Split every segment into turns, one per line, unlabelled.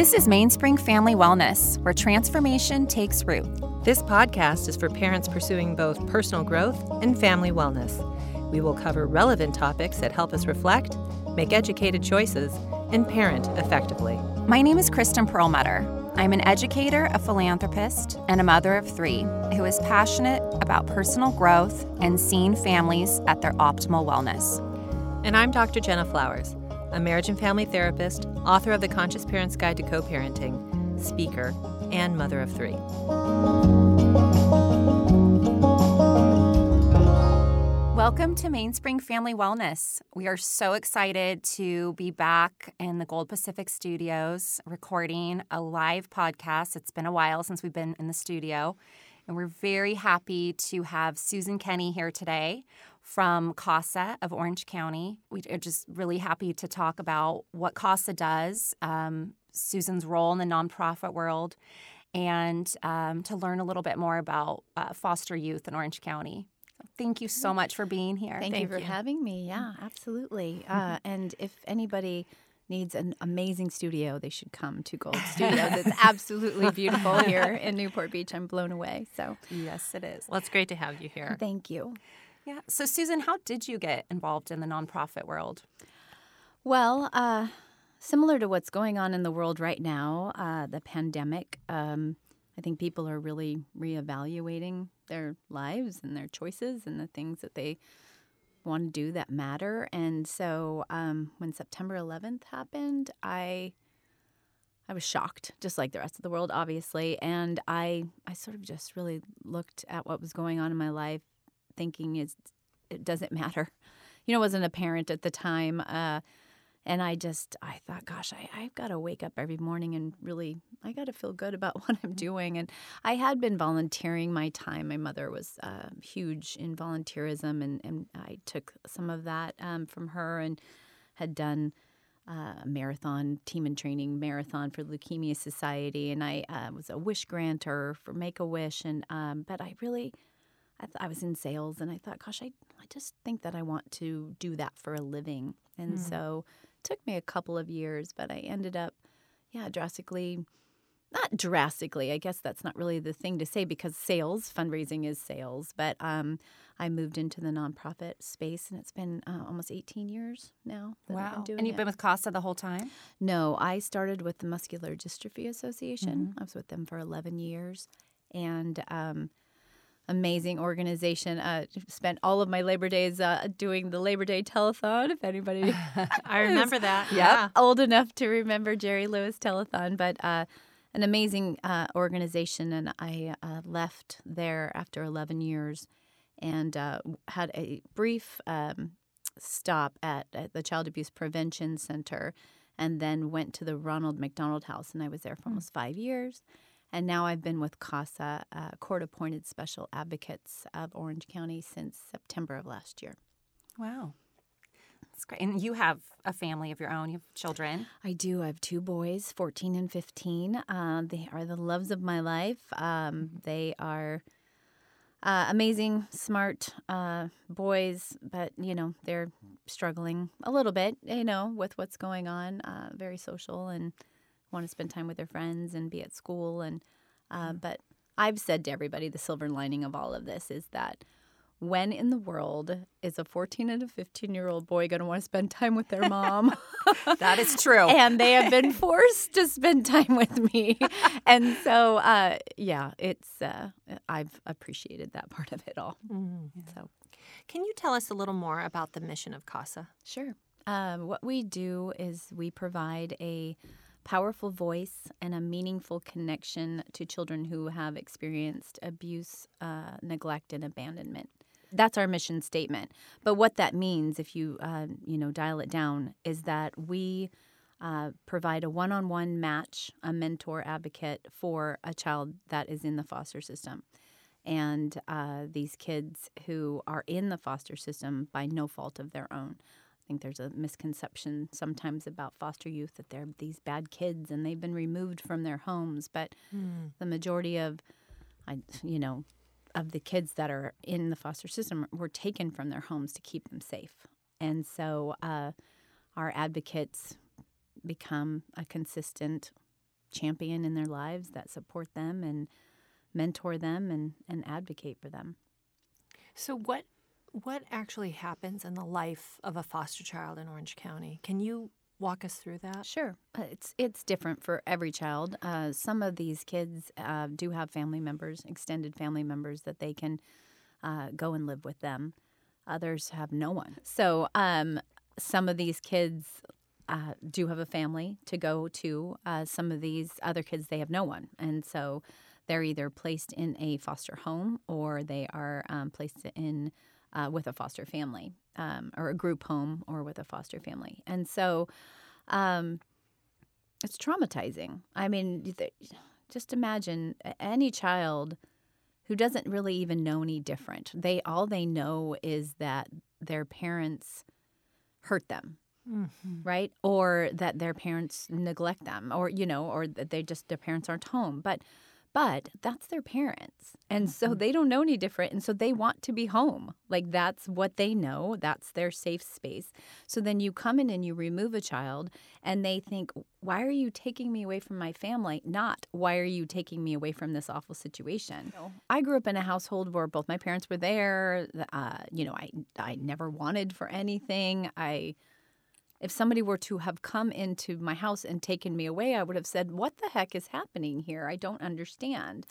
This is Mainspring Family Wellness, where transformation takes root.
This podcast is for parents pursuing both personal growth and family wellness. We will cover relevant topics that help us reflect, make educated choices, and parent effectively.
My name is Kristen Perlmutter. I'm an educator, a philanthropist, and a mother of three who is passionate about personal growth and seeing families at their optimal wellness.
And I'm Dr. Jenna Flowers, a marriage and family therapist, author of The Conscious Parent's Guide to Co parenting, speaker, and mother of three.
Welcome to Mainspring Family Wellness. We are so excited to be back in the Gold Pacific Studios recording a live podcast. It's been a while since we've been in the studio, and we're very happy to have Susan Kenny here today from CASA of Orange County. We are just really happy to talk about what CASA does, um, Susan's role in the nonprofit world, and um, to learn a little bit more about uh, foster youth in Orange County. Thank you so much for being here.
Thank, Thank you for you. having me. Yeah, absolutely. Uh, and if anybody needs an amazing studio, they should come to Gold Studios. it's absolutely beautiful here in Newport Beach. I'm blown away. So
yes, it is.
Well, it's great to have you here.
Thank you.
Yeah. So Susan, how did you get involved in the nonprofit world?
Well, uh, similar to what's going on in the world right now, uh, the pandemic. Um, I think people are really reevaluating their lives and their choices and the things that they want to do that matter. And so um, when September 11th happened, I I was shocked, just like the rest of the world, obviously. And I I sort of just really looked at what was going on in my life, thinking is it doesn't matter. You know, wasn't a parent at the time. Uh, and I just, I thought, gosh, I, I've got to wake up every morning and really, I got to feel good about what I'm doing. And I had been volunteering my time. My mother was uh, huge in volunteerism, and, and I took some of that um, from her and had done uh, a marathon, team and training marathon for Leukemia Society. And I uh, was a wish granter for Make a Wish. And, um, but I really, I, th- I was in sales and I thought, gosh, I, I just think that I want to do that for a living. And mm. so, took me a couple of years, but I ended up, yeah, drastically, not drastically. I guess that's not really the thing to say because sales, fundraising is sales. But um, I moved into the nonprofit space, and it's been uh, almost 18 years now.
wow! and you've
it.
been with CASA the whole time?
No, I started with the Muscular Dystrophy Association. Mm-hmm. I was with them for 11 years, and um, amazing organization. Uh, spent all of my Labor Days uh, doing the Labor Day telethon. If anybody,
I remember that.
Yeah, old enough to remember Jerry Lewis telethon, but uh, an amazing uh, organization. And I uh, left there after 11 years and uh, had a brief um, stop at, at, the Child Abuse Prevention Center, and then went to the Ronald McDonald House, and I was there for hmm. almost five years. And now I've been with CASA, uh, court appointed special advocates of Orange County since September of last year.
Wow. That's great. And you have a family of your own. You have children.
I do. I have two boys, 14 and 15. Uh, they are the loves of my life. Um, they are uh, amazing, smart uh, boys, but, you know, they're struggling a little bit, you know, with what's going on. Uh, very social and want to spend time with their friends and be at school. And uh, mm. but I've said to everybody, the silver lining of all of this is that when in the world is a 14 and a 15 year old boy going to want to spend time with their mom?
that is true.
and they have been forced to spend time with me. and so, uh, yeah, it's, uh, I've appreciated that part of it all. Mm-hmm.
So, can you tell us a little more about the mission of CASA?
Sure. Um, what we do is we provide a powerful voice and a meaningful connection to children who have experienced abuse, uh, neglect, and abandonment. That's our mission statement. But what that means, if you uh, you know dial it down, is that we uh, provide a one-on-one match, a mentor advocate for a child that is in the foster system. And uh, these kids who are in the foster system by no fault of their own think there's a misconception sometimes about foster youth that they're these bad kids and they've been removed from their homes. But mm. the majority of, I, you know, of the kids that are in the foster system were taken from their homes to keep them safe. And so uh, our advocates become a consistent champion in their lives that support them and mentor them and, and advocate for them.
So what what actually happens in the life of a foster child in Orange County? Can you walk us through that?
Sure, uh, it's it's different for every child. Uh, some of these kids uh, do have family members, extended family members that they can uh, go and live with them. Others have no one. So um, some of these kids uh, do have a family to go to. Uh, some of these other kids they have no one, and so they're either placed in a foster home or they are um, placed in uh, with a foster family um, or a group home or with a foster family. And so um, it's traumatizing. I mean, just imagine any child who doesn't really even know any different. They all they know is that their parents hurt them. Mm-hmm. Right? Or that their parents neglect them, or, you know, or that they just, their parents aren't home. But but that's their parents. And so mm-hmm. they don't know any different. And so they want to be home. Like that's what they know. That's their safe space. So then you come in and you remove a child and they think, why are you taking me away from my family? Not, why are you taking me away from this awful situation? No. I grew up in a household where both my parents were there. Uh, you know, I, I never wanted for anything. I if somebody were to have come into my house and taken me away, I would have said, What the heck is happening here? I don't understand.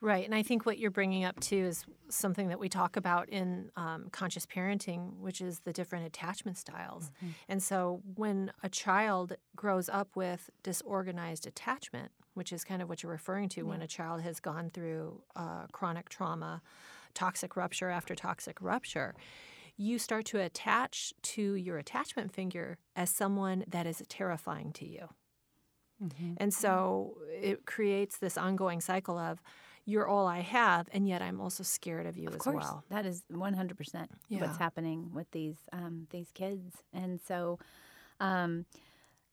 Right. And I think what you're bringing up too is something that we talk about in um, conscious parenting, which is the different attachment styles. Mm-hmm. And so when a child grows up with disorganized attachment, which is kind of what you're referring to, when a child has gone through uh, chronic trauma, toxic rupture after toxic rupture, you start to attach to your attachment figure as someone that is terrifying to you. Mm-hmm. And so it creates this ongoing cycle of, you're all I have, and yet I'm also scared of you
of
as
course.
well.
That is 100 yeah. percent what's happening with these um, these kids, and so, um,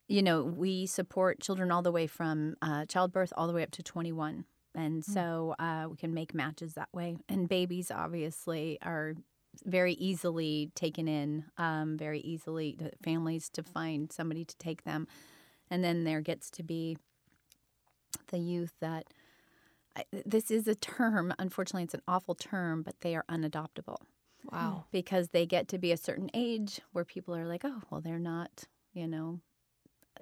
you know, we support children all the way from uh, childbirth all the way up to 21, and mm-hmm. so uh, we can make matches that way. And babies obviously are very easily taken in, um, very easily families to find somebody to take them, and then there gets to be the youth that I, this is a term. Unfortunately, it's an awful term, but they are unadoptable.
Wow!
Because they get to be a certain age where people are like, oh, well, they're not, you know,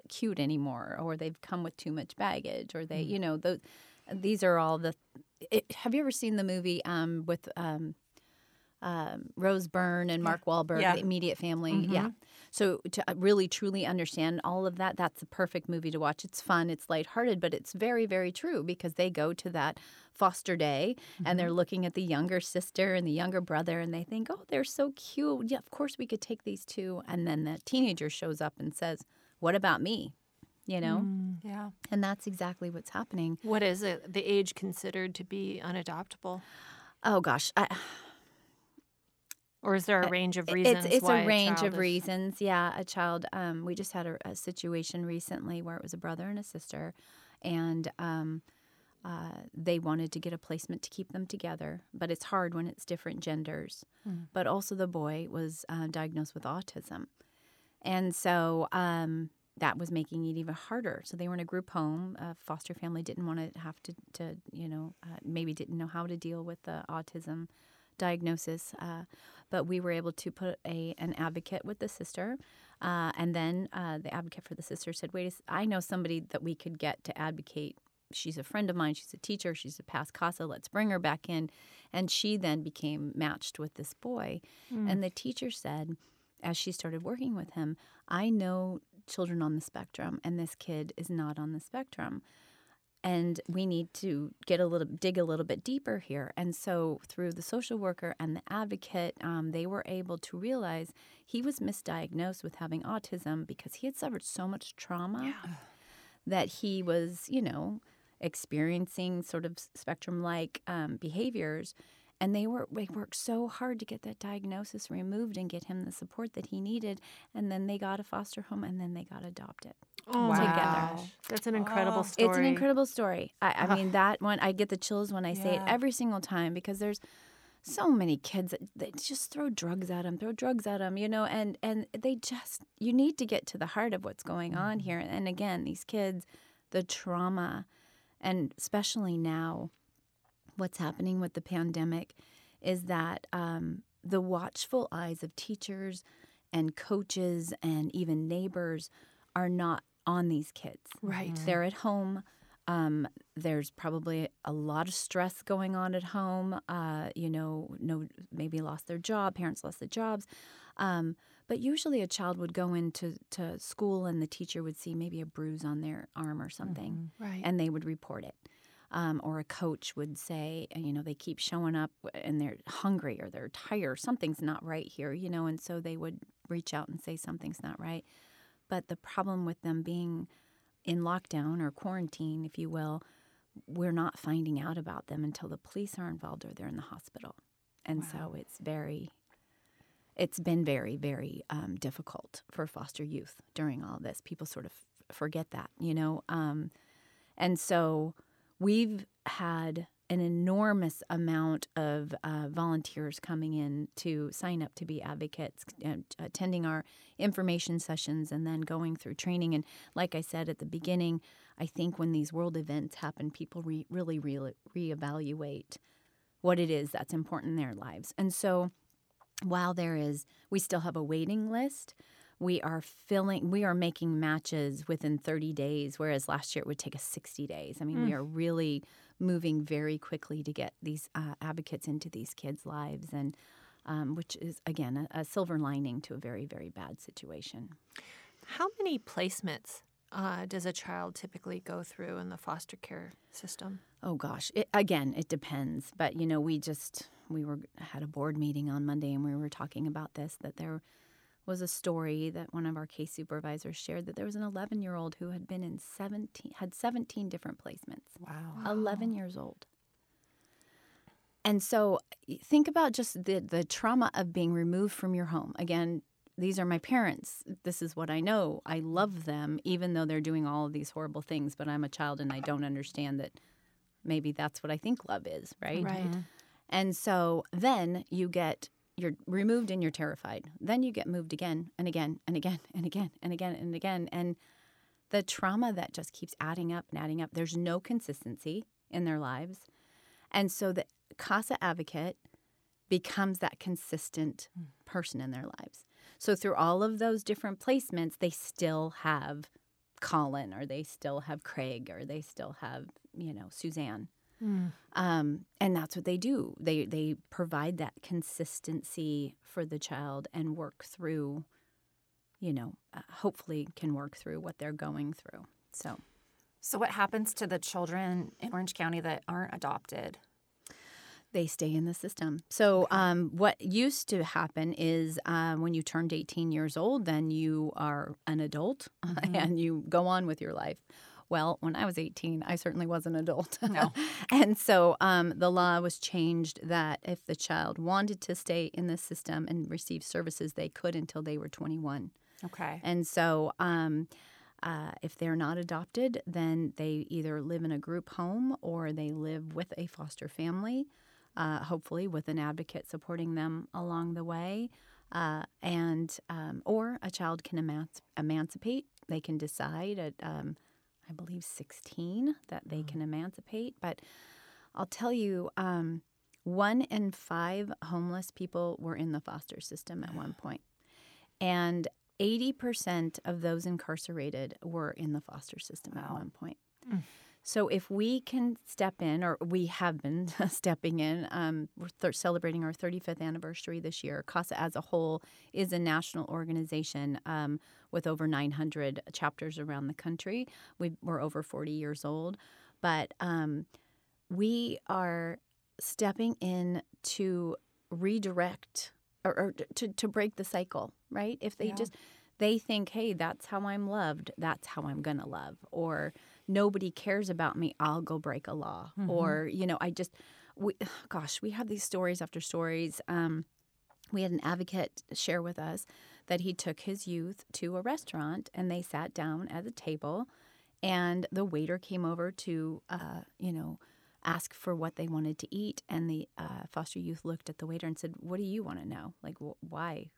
cute anymore, or they've come with too much baggage, or they, mm. you know, those. These are all the. It, have you ever seen the movie um, with um, um, Rose Byrne and Mark Wahlberg, yeah. the immediate family. Mm-hmm. Yeah. So to uh, really truly understand all of that, that's a perfect movie to watch. It's fun, it's lighthearted, but it's very, very true because they go to that foster day mm-hmm. and they're mm-hmm. looking at the younger sister and the younger brother and they think, oh, they're so cute. Yeah, of course we could take these two. And then the teenager shows up and says, what about me? You know?
Mm, yeah.
And that's exactly what's happening.
What is it? The age considered to be unadoptable?
Oh, gosh. I,
or is there a range of reasons?
It's, it's
a
range
a
of is... reasons. Yeah, a child. Um, we just had a, a, situation recently where it was a brother and a sister, and um, uh, they wanted to get a placement to keep them together. But it's hard when it's different genders. Mm. But also, the boy was uh, diagnosed with autism, and so um, that was making it even harder. So they were in a group home. A foster family didn't want to have to, to you know, uh, maybe didn't know how to deal with the autism diagnosis, uh, but we were able to put a an advocate with the sister, uh, and then uh, the advocate for the sister said, "Wait, I know somebody that we could get to advocate. She's a friend of mine. She's a teacher. She's a past CASA. Let's bring her back in." And she then became matched with this boy, mm. and the teacher said, as she started working with him, "I know children on the spectrum, and this kid is not on the spectrum." And we need to get a little dig a little bit deeper here and so through the social worker and the advocate um, they were able to realize he was misdiagnosed with having autism because he had suffered so much trauma yeah. that he was you know experiencing sort of spectrum like um, behaviors and they were they worked so hard to get that diagnosis removed and get him the support that he needed and then they got a foster home and then they got adopted
oh, wow. together. That's an incredible oh. story.
It's an incredible story. I, I mean, that one, I get the chills when I say it every single time because there's so many kids that just throw drugs at them, throw drugs at them, you know, and, and they just, you need to get to the heart of what's going on mm-hmm. here. And again, these kids, the trauma, and especially now, what's happening with the pandemic is that um, the watchful eyes of teachers and coaches and even neighbors are not on these kids.
Right.
They're at home. Um, there's probably a lot of stress going on at home. Uh, you know, no, maybe lost their job, parents lost their jobs. Um, but usually, a child would go into to school and the teacher would see maybe a bruise on their arm or something,
Right.
and they would report it. Um, or a coach would say, you know, they keep showing up and they're hungry or they're tired, something's not right here, you know, and so they would reach out and say something's not right. But the problem with them being in lockdown or quarantine, if you will, we're not finding out about them until the police are involved or they're in the hospital. And so it's very, it's been very, very um, difficult for foster youth during all this. People sort of f- forget that, you know. Um, and so we've had an enormous amount of uh, volunteers coming in to sign up to be advocates, attending our information sessions, and then going through training. And like I said at the beginning, I think when these world events happen, people re- really re- reevaluate what it is that's important in their lives. And so while there is, we still have a waiting list. We are filling, we are making matches within 30 days, whereas last year it would take us 60 days. I mean, we are really moving very quickly to get these uh, advocates into these kids' lives, and um, which is again a, a silver lining to a very, very bad situation.
How many placements uh, does a child typically go through in the foster care system?
Oh gosh, it, again, it depends. But you know, we just we were had a board meeting on Monday, and we were talking about this that there was a story that one of our case supervisors shared that there was an 11 year old who had been in 17 had 17 different placements.
Wow.
11 years old. And so think about just the the trauma of being removed from your home. Again, these are my parents. This is what I know. I love them even though they're doing all of these horrible things, but I'm a child and I don't understand that maybe that's what I think love is, right?
Right.
And so then you get you're removed and you're terrified. Then you get moved again and again and again and again and again and again and the trauma that just keeps adding up and adding up. There's no consistency in their lives. And so the CASA advocate becomes that consistent hmm. person in their lives. So through all of those different placements, they still have Colin or they still have Craig or they still have, you know, Suzanne. Um, and that's what they do. They they provide that consistency for the child and work through, you know, uh, hopefully can work through what they're going through. So
So, what happens to the children in Orange County that aren't adopted?
they stay in the system. So, um, what used to happen is um, when you turned 18 years old, then you are an adult and you go on with your life. Well, when I was 18, I certainly was an adult.
No.
and so um, the law was changed that if the child wanted to stay in the system and receive services, they could until they were 21.
Okay.
And so, um, uh, if they're not adopted, then they either live in a group home or they live with a foster family, uh, hopefully with an advocate supporting them along the way. Uh, and um, or a child can emanci- emancipate. They can decide at, um, I believe, 16 that they can emancipate. But I'll tell you, um, one in five homeless people were in the foster system at one point. And 80% of those incarcerated were in the foster system at one point. So if we can step in, or we have been stepping in, um, we're th- celebrating our 35th anniversary this year. CASA as a whole is a national organization um, with over 900 chapters around the country. we we're over 40 years old, but um, we are stepping in to redirect or, or to, to break the cycle, right? If they just they think, hey, that's how I'm loved, that's how I'm gonna love, or nobody cares about me, I'll go break a law, or you know, I just, we, gosh, we have these stories after stories. Um, we had an advocate share with us that he took his youth to a restaurant and they sat down at the table, and the waiter came over to, uh, you know, ask for what they wanted to eat, and the uh, foster youth looked at the waiter and said, "What do you want to know? Like, wh- why?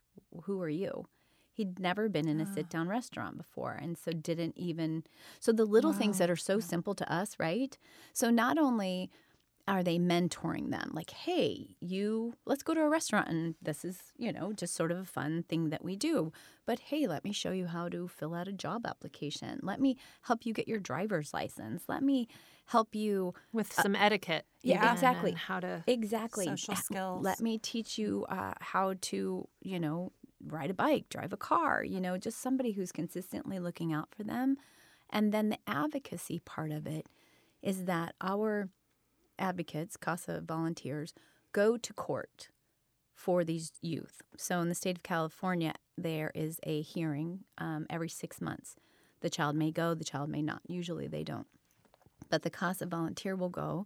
Who are you?" He'd never been in a sit down restaurant before. And so didn't even. So the little things that are so simple to us, right? So not only are they mentoring them like hey you let's go to a restaurant and this is you know just sort of a fun thing that we do but hey let me show you how to fill out a job application let me help you get your driver's license let me help you
with some etiquette.
yeah, exactly.
how to
exactly
Social skills.
let me teach you uh, how to you know ride a bike drive a car you know just somebody who's consistently looking out for them. And then the advocacy part of it is that our advocates casa volunteers go to court for these youth. So in the state of california there is a hearing um, every six months. The child may go the child may not. Usually they don't. But the casa volunteer will go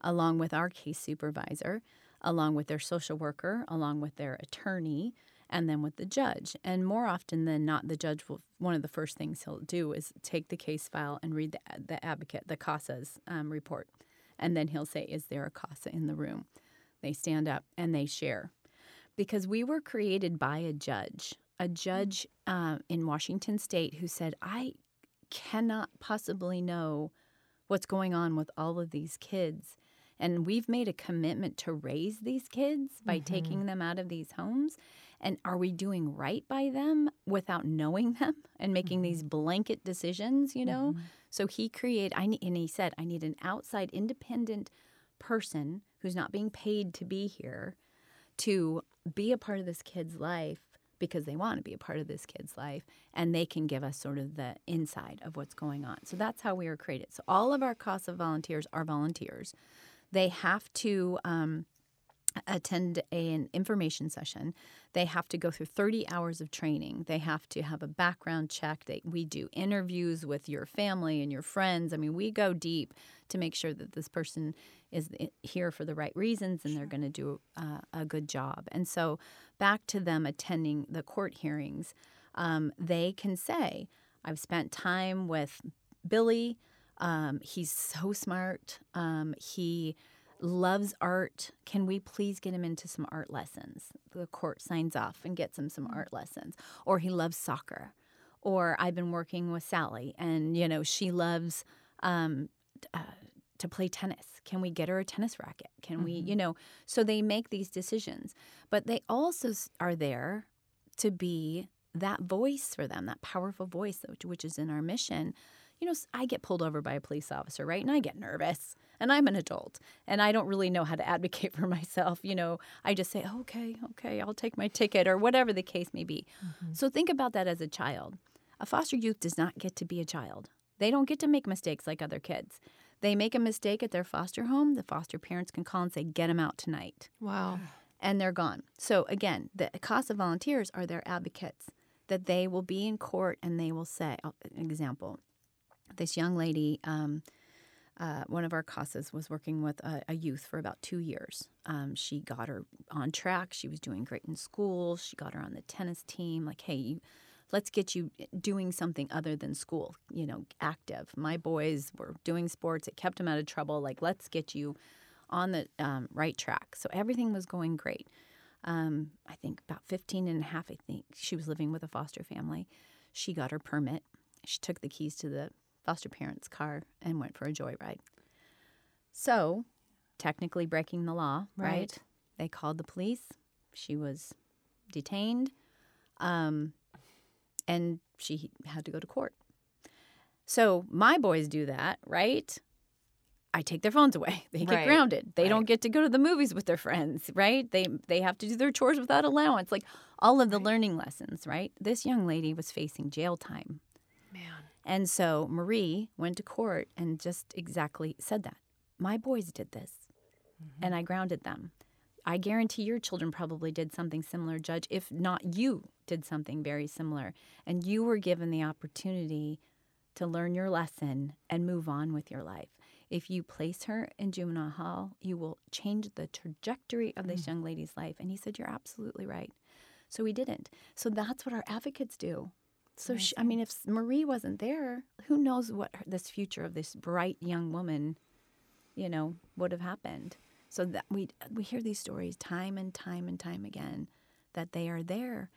along with our case supervisor, along with their social worker, along with their attorney, and then with the judge. And more often than not, the judge will, one of the first things he'll do is take the case file and read the, the advocate, the CASA's um, report. And then he'll say, Is there a CASA in the room? They stand up and they share. Because we were created by a judge, a judge uh, in Washington state who said, I cannot possibly know what's going on with all of these kids. And we've made a commitment to raise these kids by taking them out of these homes. And are we doing right by them without knowing them and making these blanket decisions, you know? So he created, I ne- and he said, I need an outside independent person who's not being paid to be here to be a part of this kid's life because they want to be a part of this kid's life and they can give us sort of the inside of what's going on. So that's how we were created. So all of our CASA volunteers are volunteers. They have to um, attend an information session. They have to go through 30 hours of training. They have to have a background check. They, we do interviews with your family and your friends. I mean, we go deep to make sure that this person is here for the right reasons and they're going to do uh, a good job. And so, back to them attending the court hearings, um, they can say, I've spent time with Billy. Um, he's so smart. Um, he loves art. Can we please get him into some art lessons? The court signs off and gets him some art lessons. Or he loves soccer. Or I've been working with Sally and, you know, she loves um, uh, to play tennis. Can we get her a tennis racket? Can we, you know? So they make these decisions. But they also are there to be that voice for them, that powerful voice, which is in our mission. You know, I get pulled over by a police officer, right? And I get nervous. And I'm an adult and I don't really know how to advocate for myself. You know, I just say, okay, okay, I'll take my ticket or whatever the case may be. Mm-hmm. So think about that as a child. A foster youth does not get to be a child, they don't get to make mistakes like other kids. They make a mistake at their foster home, the foster parents can call and say, get them out tonight
Wow.
and they're gone. So again, the CASA volunteers are their advocates that they will be in court and they will say, an example, this young lady, um, uh, one of our CASAs was working with a, a youth for about two years. Um, she got her on track. She was doing great in school. She got her on the tennis team. Like, hey, you, let's get you doing something other than school, you know, active. My boys were doing sports. It kept them out of trouble. Like, let's get you on the um, right track. So everything was going great. Um, I think about 15 and a half, I think, she was living with a foster family. She got her permit. She took the keys to the foster parents' car and went for a joyride. So, technically breaking the law, right?
Right.
They called the police. She was detained, um, and she had to go to court. So my boys do that, right? I take their phones away. They get
Right.
grounded. They don't get to go to the movies with their friends, right? They they have to do their chores without allowance. Like all of the learning lessons, right? This young lady was facing jail time. And so Marie went to court and just exactly said that. My boys did this, mm-hmm. and I grounded them. I guarantee your children probably did something similar, Judge, if not you did something very similar. And you were given the opportunity to learn your lesson and move on with your life. If you place her in juvenile hall, you will change the trajectory of this mm. young lady's life. And he said, You're absolutely right. So we didn't. So that's what our advocates do. So, she, I mean, if Marie wasn't there, who knows what her, this future of this bright young woman, you know, would have happened. So that we we hear these stories time and time and time again that they are there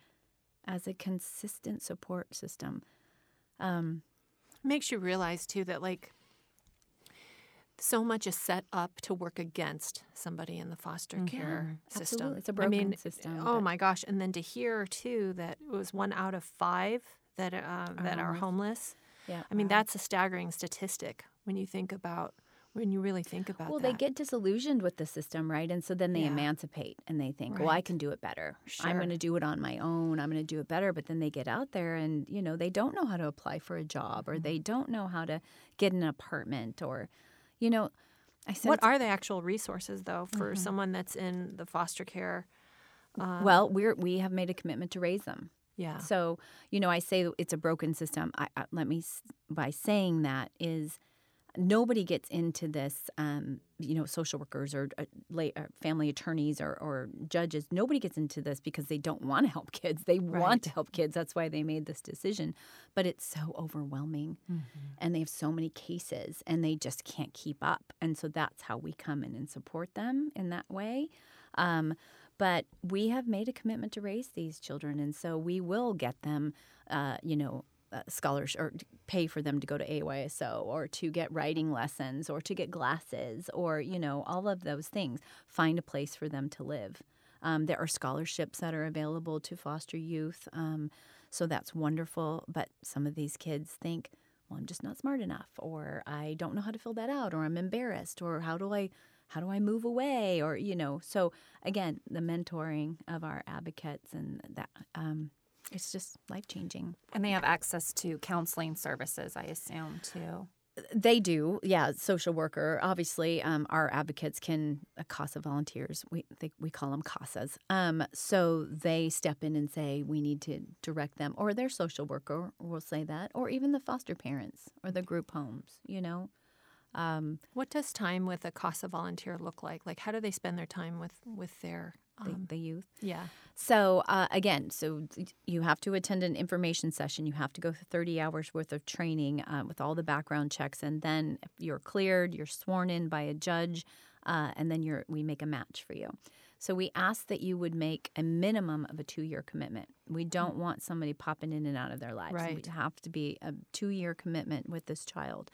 as a consistent support system. Um,
makes you realize too that like so much is set up to work against somebody in the foster care system.
Absolutely. It's a
I mean,
broken system,
Oh
but-
my gosh! And then to hear too that it was one out of five that uh, that are homeless.
yeah.
I mean, that's a staggering statistic when you think about when you really think about it
Well,
that.
they get disillusioned with the system, right? And so then they
Yeah.
emancipate and they think, well, I can do it better. I'm going to do it on my own. I'm going to do it better. But then they get out there and, you know, they don't know how to apply for a job or
Mm-hmm.
they don't know how to get an apartment or, you know, I said,
what are the actual resources though for someone that's in the foster care? uh,
well, we're, we have made a commitment to raise them.
Yeah.
So, you know, I say it's a broken system. I, I, let me, by saying that, is nobody gets into this, um, you know, social workers or uh, la- uh, family attorneys or, or judges. Nobody gets into this because they don't want to help kids. They want to help kids. That's why they made this decision. But it's so overwhelming. And they have so many cases and they just can't keep up. And so that's how we come in and support them in that way. Um, but we have made a commitment to raise these children, and so we will get them, uh, you know, uh, scholars or pay for them to go to AYSO or to get writing lessons or to get glasses or you know all of those things. Find a place for them to live. Um, there are scholarships that are available to foster youth, um, so that's wonderful. But some of these kids think, well, I'm just not smart enough, or I don't know how to fill that out, or I'm embarrassed, or how do I how do I move away? Or, you know, so again, the mentoring of our advocates and that, um, it's just life changing.
And they have access to counseling services, I assume, too.
They do, yeah. Social worker, obviously, um, our advocates can uh, CASA volunteers. We they, we call them CASAs. Um, so they step in and say we need to direct them, or their social worker will say that, or even the foster parents or the group homes. You know, um,
What does time with a CASA volunteer look like? Like, how do they spend their time with with their
the,
um,
the youth.
yeah?
So uh, again, so you have to attend an information session. You have to go through 30 hours worth of training uh, with all the background checks, and then if you're cleared, you're sworn in by a judge, uh, and then you're we make a match for you. So we ask that you would make a minimum of a two-year commitment. We don't want somebody popping in and out of their lives.
Right.
We have to be a two-year commitment with this child.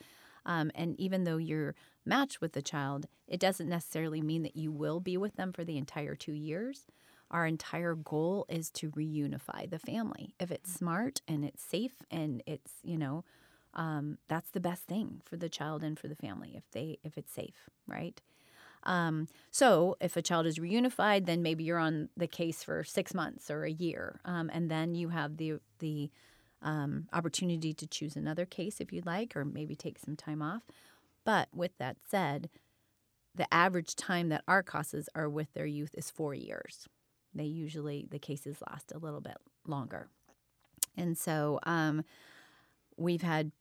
Um, and even though you're matched with the child, it doesn't necessarily mean that you will be with them for the entire two years. Our entire goal is to reunify the family. If it's smart and it's safe and it's, you know, um, that's the best thing for the child and for the family if they if it's safe, right? Um, so if a child is reunified, then maybe you're on the case for six months or a year, um, and then you have the the um, opportunity to choose another case if you'd like, or maybe take some time off. But with that said, the average time that our CASAs are with their youth is four years. They usually the cases last a little bit longer, and so um, we've had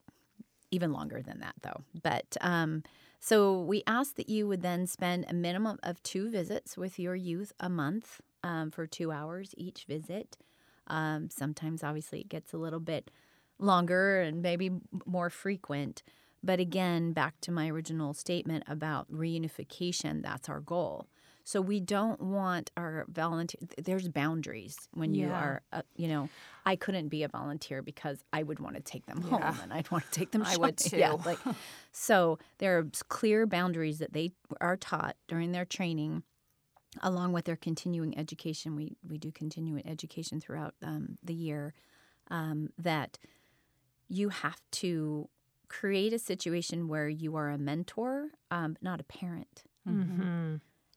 even longer than that though. But um, so we ask that you would then spend a minimum of two visits with your youth a month um, for two hours each visit. Um, sometimes, obviously, it gets a little bit longer and maybe more frequent. But again, back to my original statement about reunification, that's our goal. So we don't want our volunteer. There's boundaries when you
Yeah.
are, uh, you know, I couldn't be a volunteer because I would want to take them home and I'd want to take them.
I would
shopping. Yeah,
too.
like so there are clear boundaries that they are taught during their training along with their continuing education, we, we do continuing education throughout um, the year, um, that you have to create a situation where you are a mentor, um, not a parent.
Mm-hmm.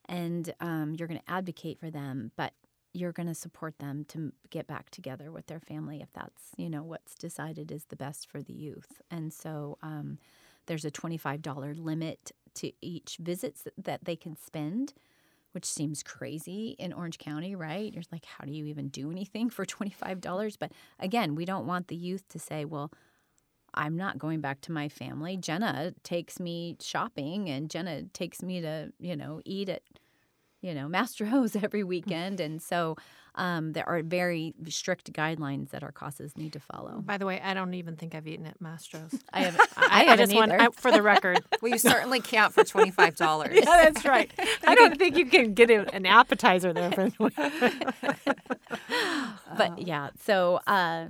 And um, you're going to advocate for them, but you're going to support them to get back together with their family if that's, you know, what's decided is the best for the youth. And so um, there's a $25 limit to each visits that they can spend which seems crazy in Orange County, right? You're like, how do you even do anything for $25? But again, we don't want the youth to say, well, I'm not going back to my family. Jenna takes me shopping and Jenna takes me to, you know, eat at, you know, Mastro's every weekend. And so um, there are very strict guidelines that our CASAs need to follow.
By the way, I don't even think I've eaten at Mastro's.
I haven't. I,
I, I
haven't
just want. I, for the record.
Well, you certainly can't for twenty five dollars.
yeah, that's right. I don't think you can get an appetizer there for
but yeah, so uh,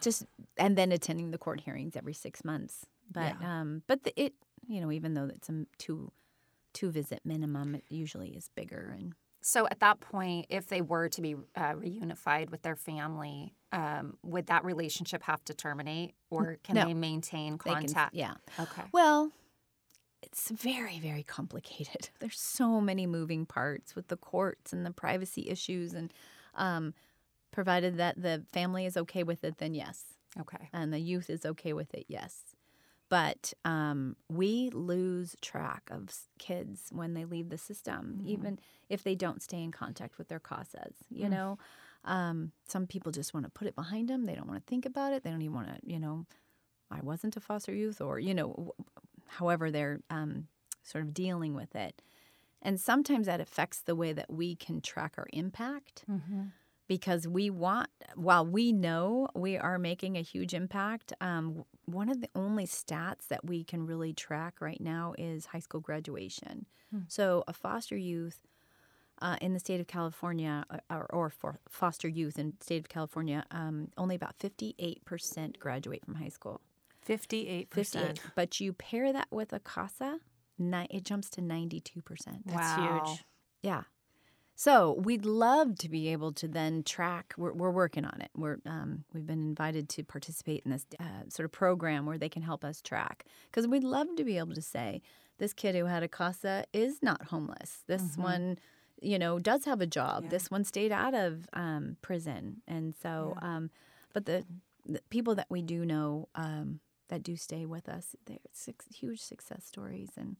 just and then attending the court hearings every six months. But um, but the, it you know even though it's a two two visit minimum, it usually is bigger and
So at that point, if they were to be uh, reunified with their family, um, would that relationship have to terminate, or can
No.
they maintain
they can
contact?
yeah.
Okay.
Well, it's very, very complicated. There's so many moving parts with the courts and the privacy issues, and um, provided that the family is okay with it, then yes,
Okay.
and the youth is okay with it, yes. But um, we lose track of kids when they leave the system, even if they don't stay in contact with their CASAs. You know, um, some people just want to put it behind them. They don't want to think about it. They don't even want to, you know, I wasn't a foster youth, or you know, w- however they're um, sort of dealing with it. And sometimes that affects the way that we can track our impact because we want, while we know we are making a huge impact, um, one of the only stats that we can really track right now is high school graduation. So a foster youth uh, in the state of California, uh, or, or for foster youth in the state of California, um, only about 58% graduate from high school.
58%.
58. But you pair that with a CASA, it jumps to 92%.
That's
Wow.
huge.
Yeah. So we'd love to be able to then track. We're, we're working on it. We're um, we've been invited to participate in this uh, sort of program where they can help us track because we'd love to be able to say this kid who had a casa is not homeless. This one, you know, does have a job. This one stayed out of um, prison, and so. Um, but the, the people that we do know um, that do stay with us, they're six, huge success stories, and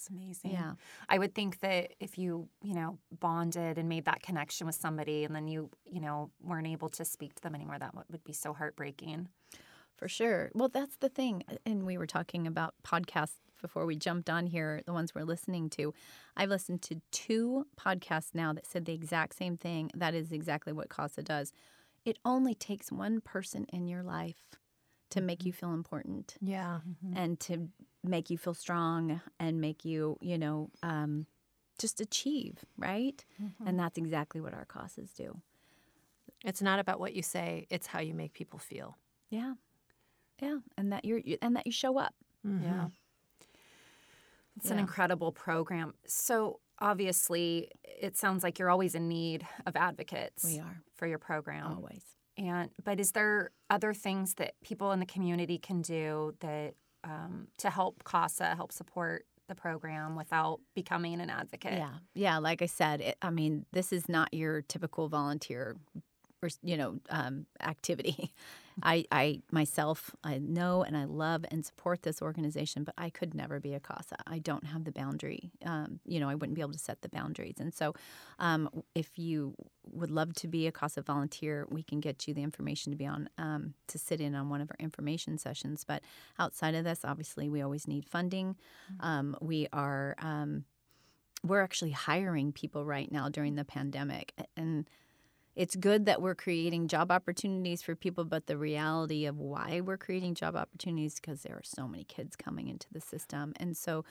It's amazing.
yeah.
I would think that if you, you know, bonded and made that connection with somebody and then you, you know, weren't able to speak to them anymore, that would would be so heartbreaking.
For sure. Well, that's the thing. And we were talking about podcasts before we jumped on here, the ones we're listening to. I've listened to two podcasts now that said the exact same thing. That is exactly what CASA does. It only takes one person in your life to make you mm-hmm. feel important
Yeah. Mm-hmm.
and to make you feel strong and make you, you know, um, just achieve, right? And that's exactly what our CASAs do.
It's not about what you say, it's how you make people feel.
Yeah. Yeah. And that you're, you- and that you show up.
Yeah. It's an incredible program. So obviously, it sounds like you're always in need of advocates.
We are.
for your program.
Always.
And but is there other things that people in the community can do that um, to help CASA help support the program without becoming an advocate?
Yeah, yeah. Like I said, it, I mean, this is not your typical volunteer, you know, um, activity. I, I myself, I know and I love and support this organization, but I could never be a CASA. I don't have the boundary. Um, you know, I wouldn't be able to set the boundaries. And so, um, if you would love to be a CASA volunteer, we can get you the information to be on um, to sit in on one of our information sessions. But outside of this, obviously, we always need funding. Um, we are. Um, we're actually hiring people right now during the pandemic and it's good that we're creating job opportunities for people but the reality of why we're creating job opportunities because there are so many kids coming into the system. And so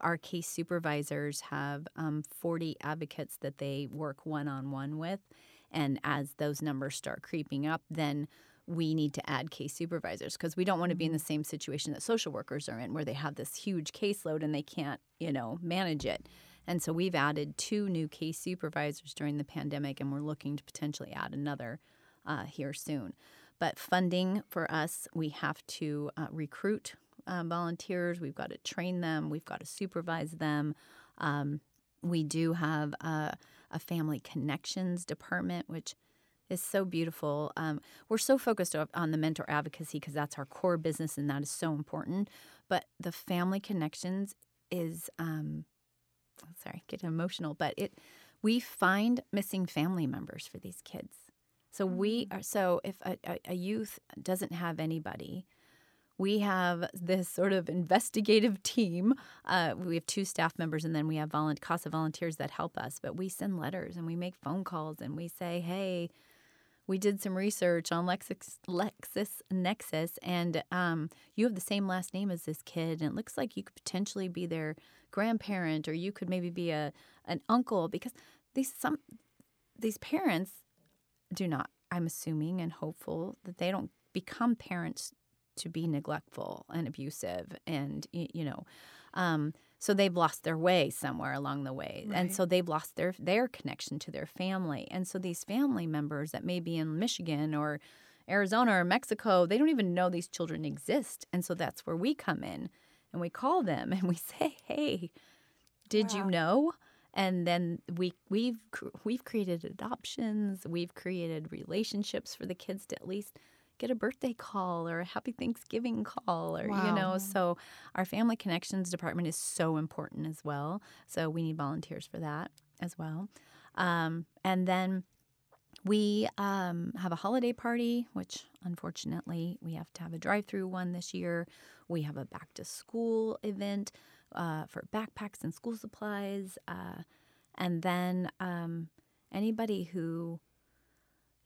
our case supervisors have um, 40 advocates that they work one-on-one with. And as those numbers start creeping up then we need to add case supervisors because we don't want to be in the same situation that social workers are in where they have this huge caseload and they can't you know manage it and so we've added two new case supervisors during the pandemic, and we're looking to potentially add another uh, here soon. But funding for us, we have to uh, recruit uh, volunteers, we've got to train them, we've got to supervise them. Um, we do have a, a family connections department, which is so beautiful. Um, we're so focused on the mentor advocacy because that's our core business and that is so important. But the family connections is um, sorry, get emotional, but it we find missing family members for these kids. So we are so if a, a, youth doesn't have anybody, we have this sort of investigative team. Uh, we have two staff members, and then we have volunteer CASA volunteers that help us. But we send letters and we make phone calls and we say, "Hey, we did some research on Lexis, LexisNexis, and um, you have the same last name as this kid, and it looks like you could potentially be their grandparent, or you could maybe be a an uncle because these some these parents do not. I'm assuming and hopeful that they don't become parents to be neglectful and abusive, and you know. Um, so they've lost their way somewhere along the way right. and so they've lost their their connection to their family and so these family members that may be in michigan or arizona or mexico they don't even know these children exist and so that's where we come in and we call them and we say hey did wow. you know and then we we've we've created adoptions we've created relationships for the kids to at least get a birthday call or a happy Thanksgiving call or wow. you know so our family connections department is so important as well. So we need volunteers for that as well. Um, and then we um, have a holiday party which unfortunately we have to have a drive-through one this year. We have a back to school event uh, for backpacks and school supplies uh, and then um, anybody who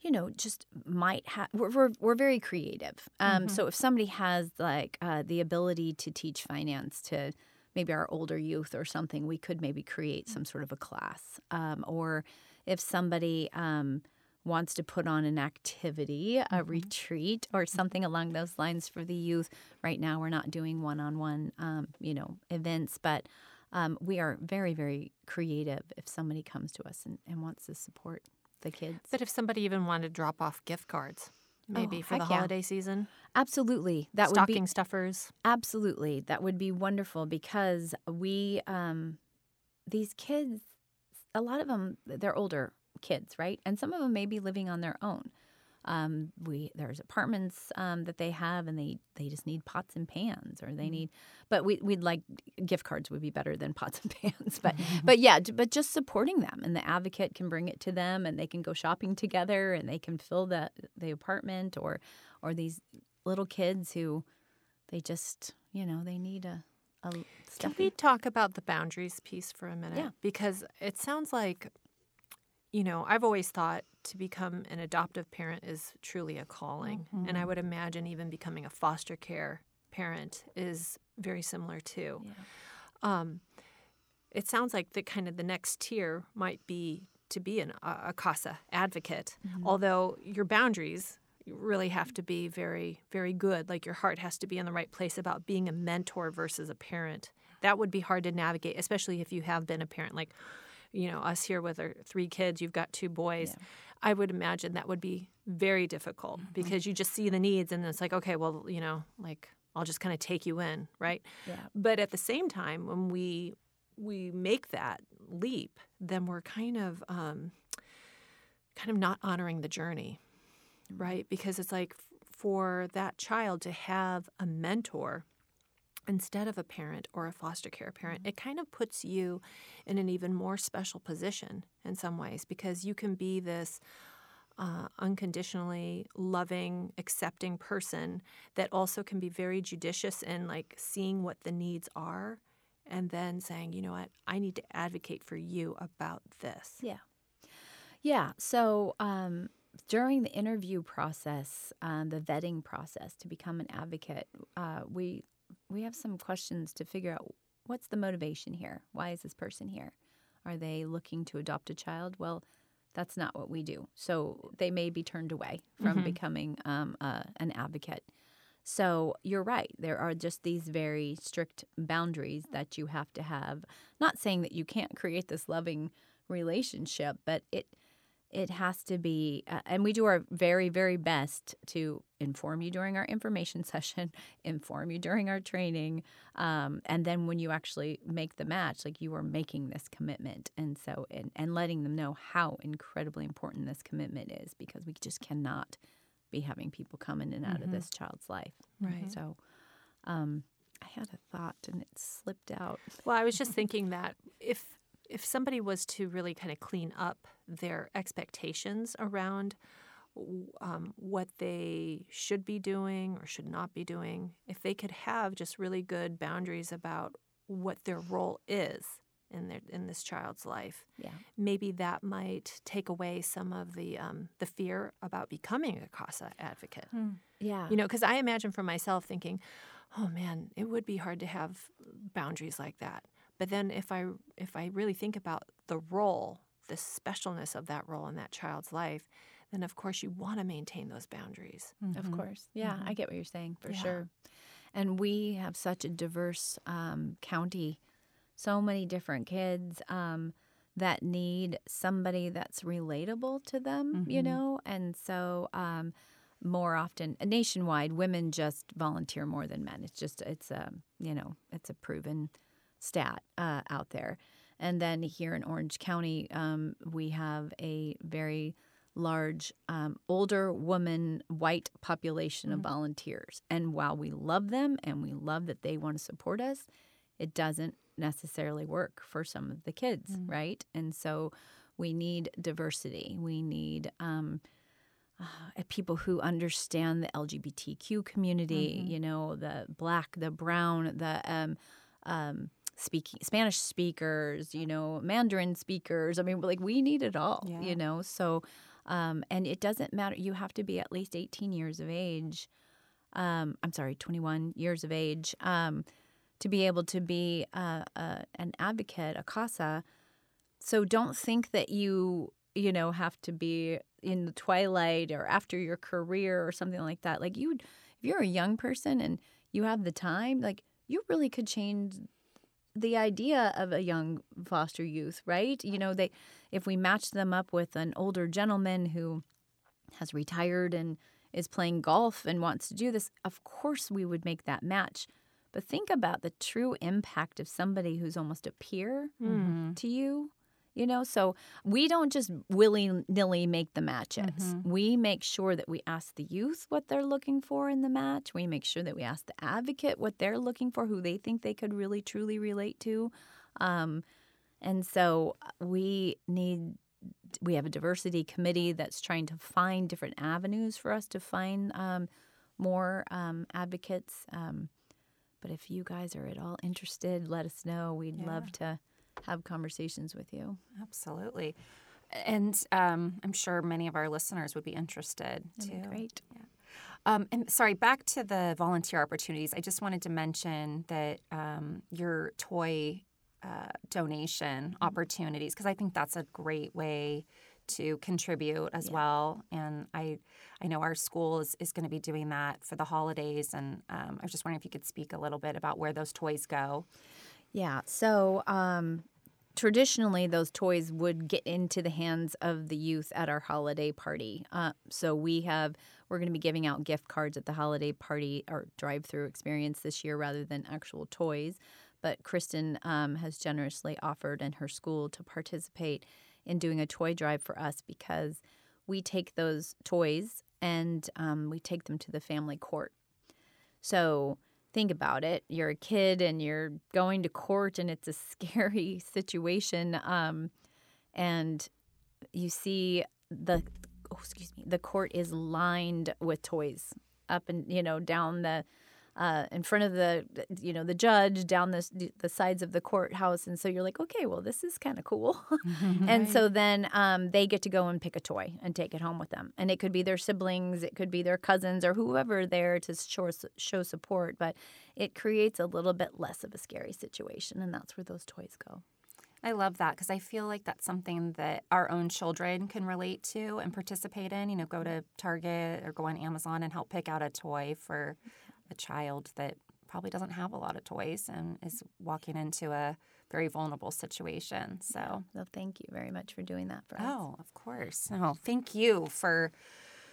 you know, just might have. We're, we're, we're very creative. Um, mm-hmm. So if somebody has like uh, the ability to teach finance to maybe our older youth or something, we could maybe create some sort of a class. Um, or if somebody um, wants to put on an activity, a mm-hmm. retreat, or something along those lines for the youth. Right now, we're not doing one-on-one, um, you know, events, but um, we are very, very creative. If somebody comes to us and, and wants to support the kids.
But if somebody even wanted to drop off gift cards, maybe oh, for the holiday yeah. season,
absolutely, that
stocking
would be
stuffers.
Absolutely, that would be wonderful because we, um, these kids, a lot of them, they're older kids, right, and some of them may be living on their own. Um, we there's apartments um, that they have, and they they just need pots and pans, or they mm-hmm. need. But we we'd like gift cards would be better than pots and pans. But mm-hmm. but yeah, but just supporting them, and the advocate can bring it to them, and they can go shopping together, and they can fill the the apartment, or or these little kids who they just you know they need a. a
can we talk about the boundaries piece for a minute?
Yeah.
Because it sounds like you know, I've always thought to become an adoptive parent is truly a calling. Mm-hmm. And I mm-hmm. would imagine even becoming a foster care parent is very similar too. Yeah. Um, it sounds like the kind of the next tier might be to be an, a CASA advocate, mm-hmm. although your boundaries really have to be very, very good. Like your heart has to be in the right place about being a mentor versus a parent. That would be hard to navigate, especially if you have been a parent. Like, you know, us here with our three kids, you've got two boys. Yeah. I would imagine that would be very difficult mm-hmm. because you just see the needs and it's like, okay, well, you know, like I'll just kind of take you in, right?
Yeah.
But at the same time, when we we make that leap, then we're kind of um, kind of not honoring the journey, mm-hmm. right? Because it's like for that child to have a mentor instead of a parent or a foster care parent, it kind of puts you in an even more special position in some ways because you can be this uh, unconditionally loving, accepting person that also can be very judicious in like seeing what the needs are and then saying, you know what, I need to advocate for you about this.
Yeah. Yeah. So, um, during the interview process, um, the vetting process to become an advocate, uh, we we have some questions to figure out what's the motivation here? Why is this person here? Are they looking to adopt a child? Well, that's not what we do. So they may be turned away from mm-hmm. becoming um, uh, an advocate. So you're right. There are just these very strict boundaries that you have to have. Not saying that you can't create this loving relationship, but it it has to be uh, and we do our very very best to inform you during our information session inform you during our training um, and then when you actually make the match like you are making this commitment. And so and, and letting them know how incredibly important this commitment is because we just cannot be having people come in and out mm-hmm. of this child's life.
Right.
So um, i had a thought and it slipped out.
Well i was just thinking that if if somebody was to really kind of clean up their expectations around um, what they should be doing or should not be doing, if they could have just really good boundaries about what their role is in their in this child's life,
Yeah.
maybe that might take away some of the um, the fear about becoming a CASA advocate.
Yeah.
You know, because I imagine for myself thinking, oh man, it would be hard to have boundaries like that. But then if I if I really think about the role, the specialness of that role in that child's life, then of course you want to maintain those boundaries.
Of course. Yeah, I get what you're saying for
Yeah.
sure. And we have such a diverse um, county, so many different kids um, that need somebody that's relatable to them, you know? And so um, more often, nationwide, women just volunteer more than men. It's just, it's a, you know, it's a proven stat uh, out there. And then here in Orange County, um, we have a very large um, older woman white population of volunteers. And while we love them and we love that they want to support us, it doesn't necessarily work for some of the kids, right? And so we need diversity. We need um, uh, people who understand the LGBTQ community, you know, the black, the brown, the um, um, speaking Spanish speakers, you know, Mandarin speakers. I mean, like we need it all,
Yeah.
you know. So, um, and it doesn't matter. You have to be at least 18 years of age. Um, I'm sorry, 21 years of age um, to be able to be uh, uh, an advocate, a CASA. So don't think that you, you know, have to be in the twilight or after your career or something like that. Like you, if you're a young person and you have the time, like you really could change the idea of a young foster youth, right? You know, they if we match them up with an older gentleman who has retired and is playing golf and wants to do this, of course we would make that match. But think about the true impact of somebody who's almost a peer mm-hmm. to you. You know, so we don't just willy nilly make the matches. We make sure that we ask the youth what they're looking for in the match. We make sure that we ask the advocate what they're looking for, who they think they could really truly relate to. Um, and so uh, we need we have a diversity committee that's trying to find different avenues for us to find um, more um, advocates. Um, but if you guys are at all interested, let us know. We'd love to have conversations with you.
Absolutely. And um, I'm sure many of our listeners would be interested
That'd be
too.
great.
Um, and sorry, back to the volunteer opportunities. I just wanted to mention that um, your toy uh, donation opportunities, because I think that's a great way to contribute as well. And I, I know our school is, is going to be doing that for the holidays. And um, I was just wondering if you could speak a little bit about where those toys go.
Yeah. So um, traditionally, those toys would get into the hands of the youth at our holiday party. Uh, so we have we're going to be giving out gift cards at the holiday party or drive-through experience this year rather than actual toys. But Kristen um, has generously offered in her school to participate in doing a toy drive for us because we take those toys and um, we take them to the family court. So think about it. You're a kid and you're going to court, and it's a scary situation. Um, and you see the, oh, excuse me, the court is lined with toys up and you know down the. Uh, in front of the, you know, the judge down the the sides of the courthouse, and so you're like, okay, well, this is kind of cool. and so then um, they get to go and pick a toy and take it home with them, and it could be their siblings, it could be their cousins, or whoever there to show show support. But it creates a little bit less of a scary situation, and that's where those toys go.
I love that because I feel like that's something that our own children can relate to and participate in. You know, go to Target or go on Amazon and help pick out a toy for a child that probably doesn't have a lot of toys and is walking into a very vulnerable situation. So,
So thank you very much for doing that for us.
oh, of course. No, thank you for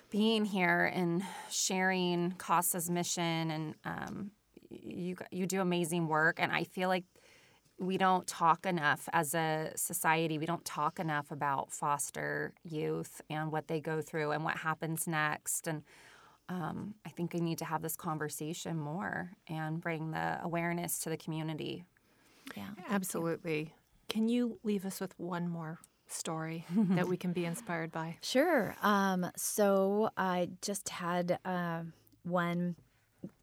being here and sharing CASA's mission. And um, you you do amazing work. And I feel like we don't talk enough as a society. We don't talk enough about foster youth and what they go through and what happens next. And um, I think we need to have this conversation more and bring the awareness to the community.
Yeah.
Absolutely. Can you leave us with one more story that we can be inspired by?
Sure. Um, so I just had uh, one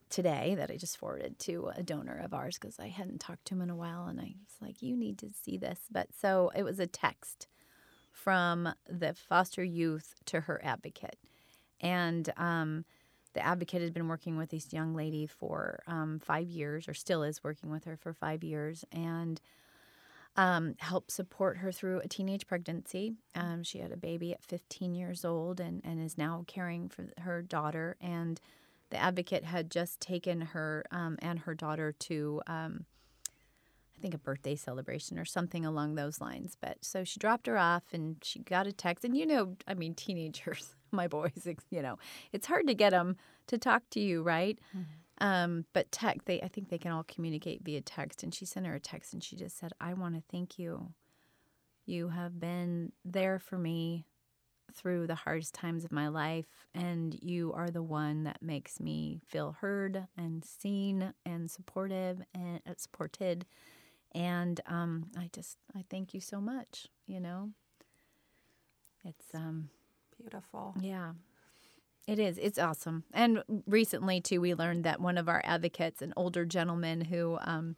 today that I just forwarded to a donor of ours because I hadn't talked to him in a while, and I was like, "You need to see this." But so it was a text from the foster youth to her advocate, and um, the advocate had been working with this young lady for um, five years, or still is working with her for five years, and um, helped support her through a teenage pregnancy. Um, she had a baby at 15 years old and, and is now caring for her daughter. And the advocate had just taken her um, and her daughter to, um, I think, a birthday celebration or something along those lines. But so she dropped her off and she got a text. And you know, I mean, teenagers, my boys, you know, it's hard to get them to talk to you, right? Mm-hmm. Um, but tech, they I think they can all communicate via text. And she sent her a text and she just said, I want to thank you. You have been there for me through the hardest times of my life, and you are the one that makes me feel heard and seen and supportive and uh, supported. And um, I just I thank you so much. You know, it's um,
beautiful.
Yeah, it is. It's awesome. And recently, too, we learned that one of our advocates, an older gentleman who um,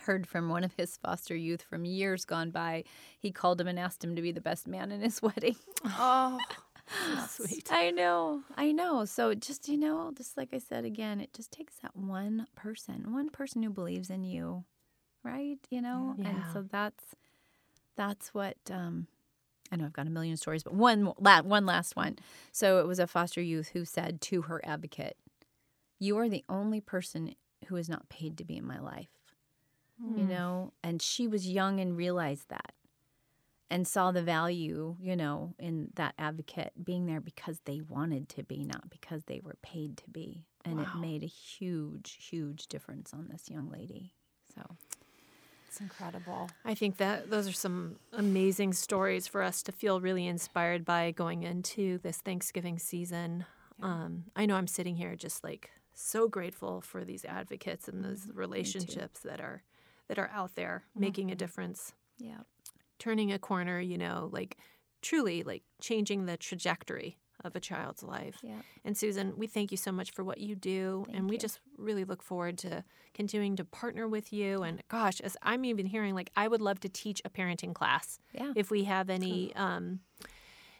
heard from one of his foster youth from years gone by, he called him and asked him to be the best man in his wedding.
Oh, so sweet.
I know. I know. So just, you know, just like I said again, it just takes that one person, one person who believes in you, right? You know?
Yeah.
And so that's that's what um, I know I've got a million stories, but one one last one. So it was a foster youth who said to her advocate, "You are the only person who is not paid to be in my life." Mm. You hmm. know, and she was young and realized that and saw the value, you know, in that advocate being there because they wanted to be, not because they were paid to be. And wow. it made a huge, huge difference on this young lady. So
it's incredible.
I think that those are some amazing stories for us to feel really inspired by going into this Thanksgiving season. Yeah. Um, I know I'm sitting here just like so grateful for these advocates and those mm-hmm. relationships that are that are out there mm-hmm. making a difference.
Yeah.
Turning a corner, you know, like truly like changing the trajectory of a child's life.
Yeah.
And Susan, we thank you so much for what you do.
Thank
and we
you.
just really look forward to continuing to partner with you. And gosh, as I'm even hearing, like, I would love to teach a parenting class.
Yeah.
If we have any. Um,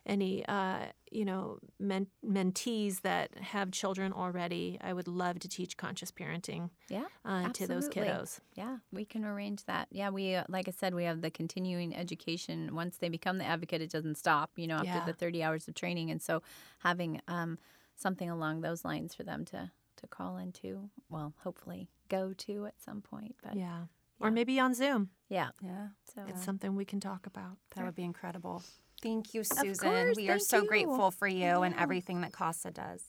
any uh, you know men- mentees that have children already, I would love to teach conscious parenting.
Yeah,
uh, to those kiddos.
Yeah, we can arrange that. Yeah, we uh, like I said, we have the continuing education. Once they become the advocate, it doesn't stop. You know, after
yeah.
the thirty hours of training, and so having um, something along those lines for them to to call into, well, hopefully go to at some point. But
yeah. yeah. Or maybe on Zoom.
Yeah.
Yeah.
So
it's something we can talk about.
That would be incredible. Thank you, Susan.
Course,
we are so
you.
grateful for you
yeah.
and everything that CASA does.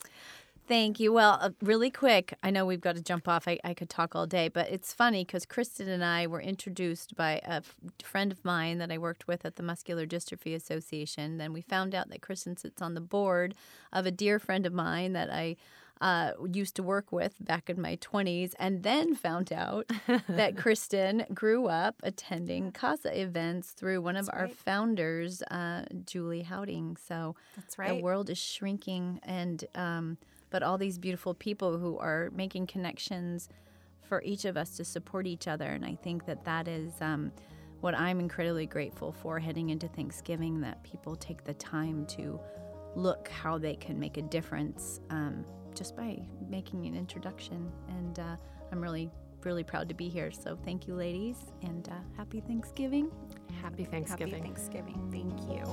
Thank you. Well, uh, really quick, I know we've got to jump off. I, I could talk all day, but it's funny because Kristen and I were introduced by a f- friend of mine that I worked with at the Muscular Dystrophy Association. Then we found out that Kristen sits on the board of a dear friend of mine that I uh, used to work with back in my 20s, and then found out that Kristen grew up attending CASA events through one
That's
of our
right.
founders, uh, Julie Houting. So
That's right.
the world is shrinking, and um, but all these beautiful people who are making connections for each of us to support each other, and I think that that is. Um, what I'm incredibly grateful for heading into Thanksgiving that people take the time to look how they can make a difference um, just by making an introduction. And uh, I'm really, really proud to be here. So thank you, ladies, and uh, happy Thanksgiving.
Happy Thanksgiving.
Happy Thanksgiving. Thank you.